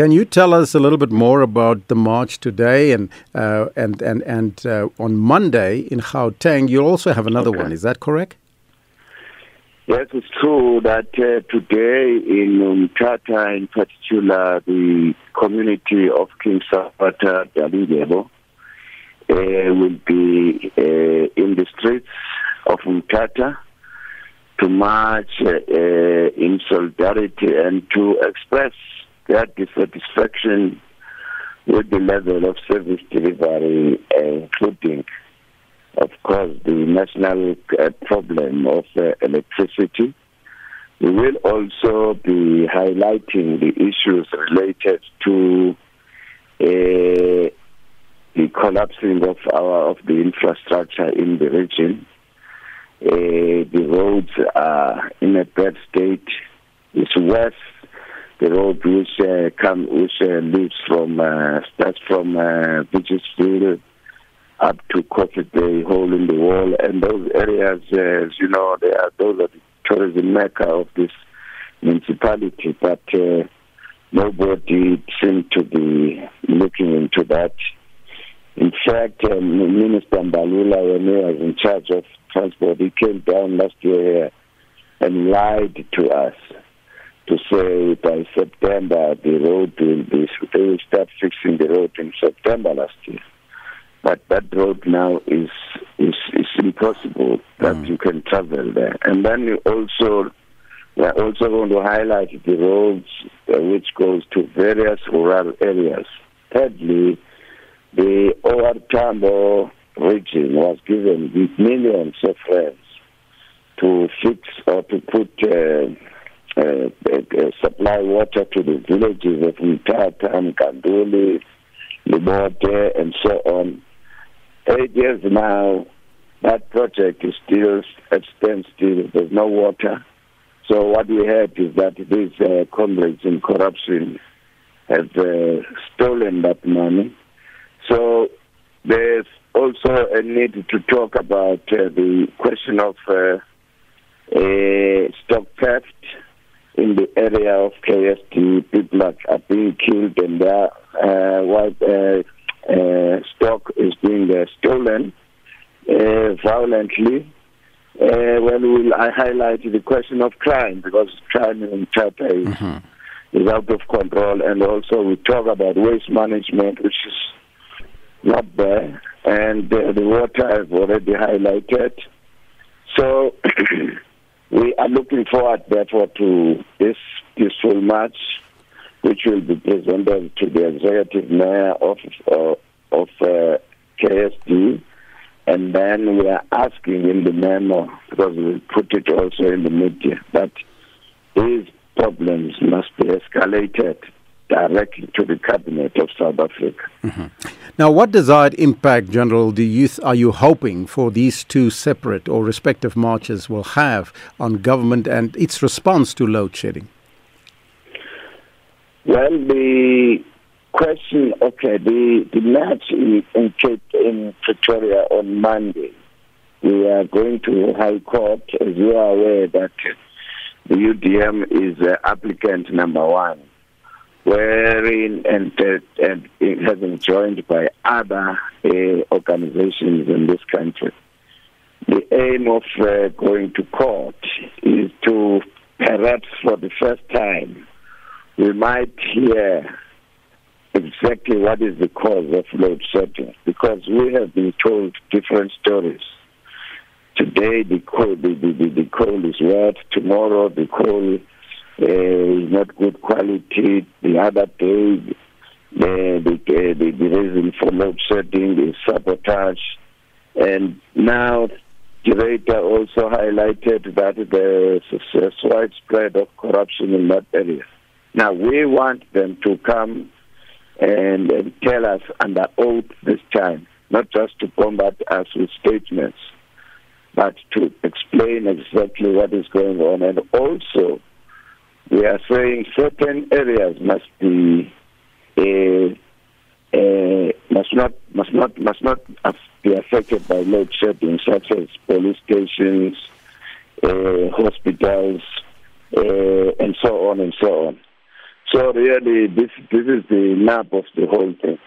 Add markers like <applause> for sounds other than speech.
Can you tell us a little bit more about the march today and uh, and and and uh, on Monday in Gauteng? You also have another okay. one. Is that correct? Yes, it's true that uh, today in Umtata, in particular, the community of King Sabata Dalindyebo uh, will be uh, in the streets of Umtata to march uh, in solidarity and to express their dissatisfaction with the level of service delivery, uh, including, of course, the national uh, problem of uh, electricity. We will also be highlighting the issues related to uh, the collapsing of our of the infrastructure in the region. Uh, the roads are in a bad state. It's worse road which uh, come which uh, leads from uh, starts from uh, up to Coffee Bay, hole in the wall, and those areas, uh, as you know, they are those are the tourism mecca of this municipality, but uh, nobody seemed to be looking into that. In fact, um, Minister Mbalula, when he was in charge of transport, he came down last year and lied to us to say by September the road will be, they will start fixing the road in September last year. But that road now is is, is impossible that mm. you can travel there. And then you also we are also going to highlight the roads uh, which goes to various rural areas. Thirdly, the OR Tambo region was given with millions of rands to fix or to put uh, supply water to the villages of Mtata, Mqanduli, Libode, and so on. Eight years now, that project is still at standstill. There's no water. So what we heard is that these uh, comrades in corruption have uh, stolen that money. So there's also a need to talk about uh, the question of uh, stock theft in the area of KSD, people are, are being killed and their uh, white uh, uh, stock is being uh, stolen uh, violently. Uh, well, we'll, I highlight the question of crime because crime in Tata is, mm-hmm. is out of control, and also we talk about waste management, which is not there, and the water I've already highlighted. So. <clears throat> We are looking forward, therefore, to this peaceful march, which will be presented to the executive mayor of uh, of uh, KSD, and then we are asking in the memo because we put it also in the media that these problems must be escalated directly to the cabinet of South Africa. Mm-hmm. Now, what desired impact, General, do you th- are you hoping for these two separate or respective marches will have on government and its response to load shedding? Well, the question, okay, the, the match in, in, in Pretoria on Monday, we are going to High Court, as you are aware that the UDM is uh, applicant number one wherein and, uh, and it has been joined by other uh, organizations in this country. The aim of uh, going to court is to perhaps for the first time we might hear exactly what is the cause of load shedding because we have been told different stories. Today the coal, the, the, the coal is wet, tomorrow the coal uh, not good quality. The other day, the, the, the, the reason for load shedding is sabotage. And now, the Curator also highlighted that there's a widespread of corruption in that area. Now, we want them to come and, and tell us under oath this time, not just to combat us with statements, but to explain exactly what is going on and also we are saying certain areas must be uh, uh, must not must not must not be affected by load shedding, such as police stations, uh, hospitals, uh, and so on and so on. So really, this this is the nub of the whole thing.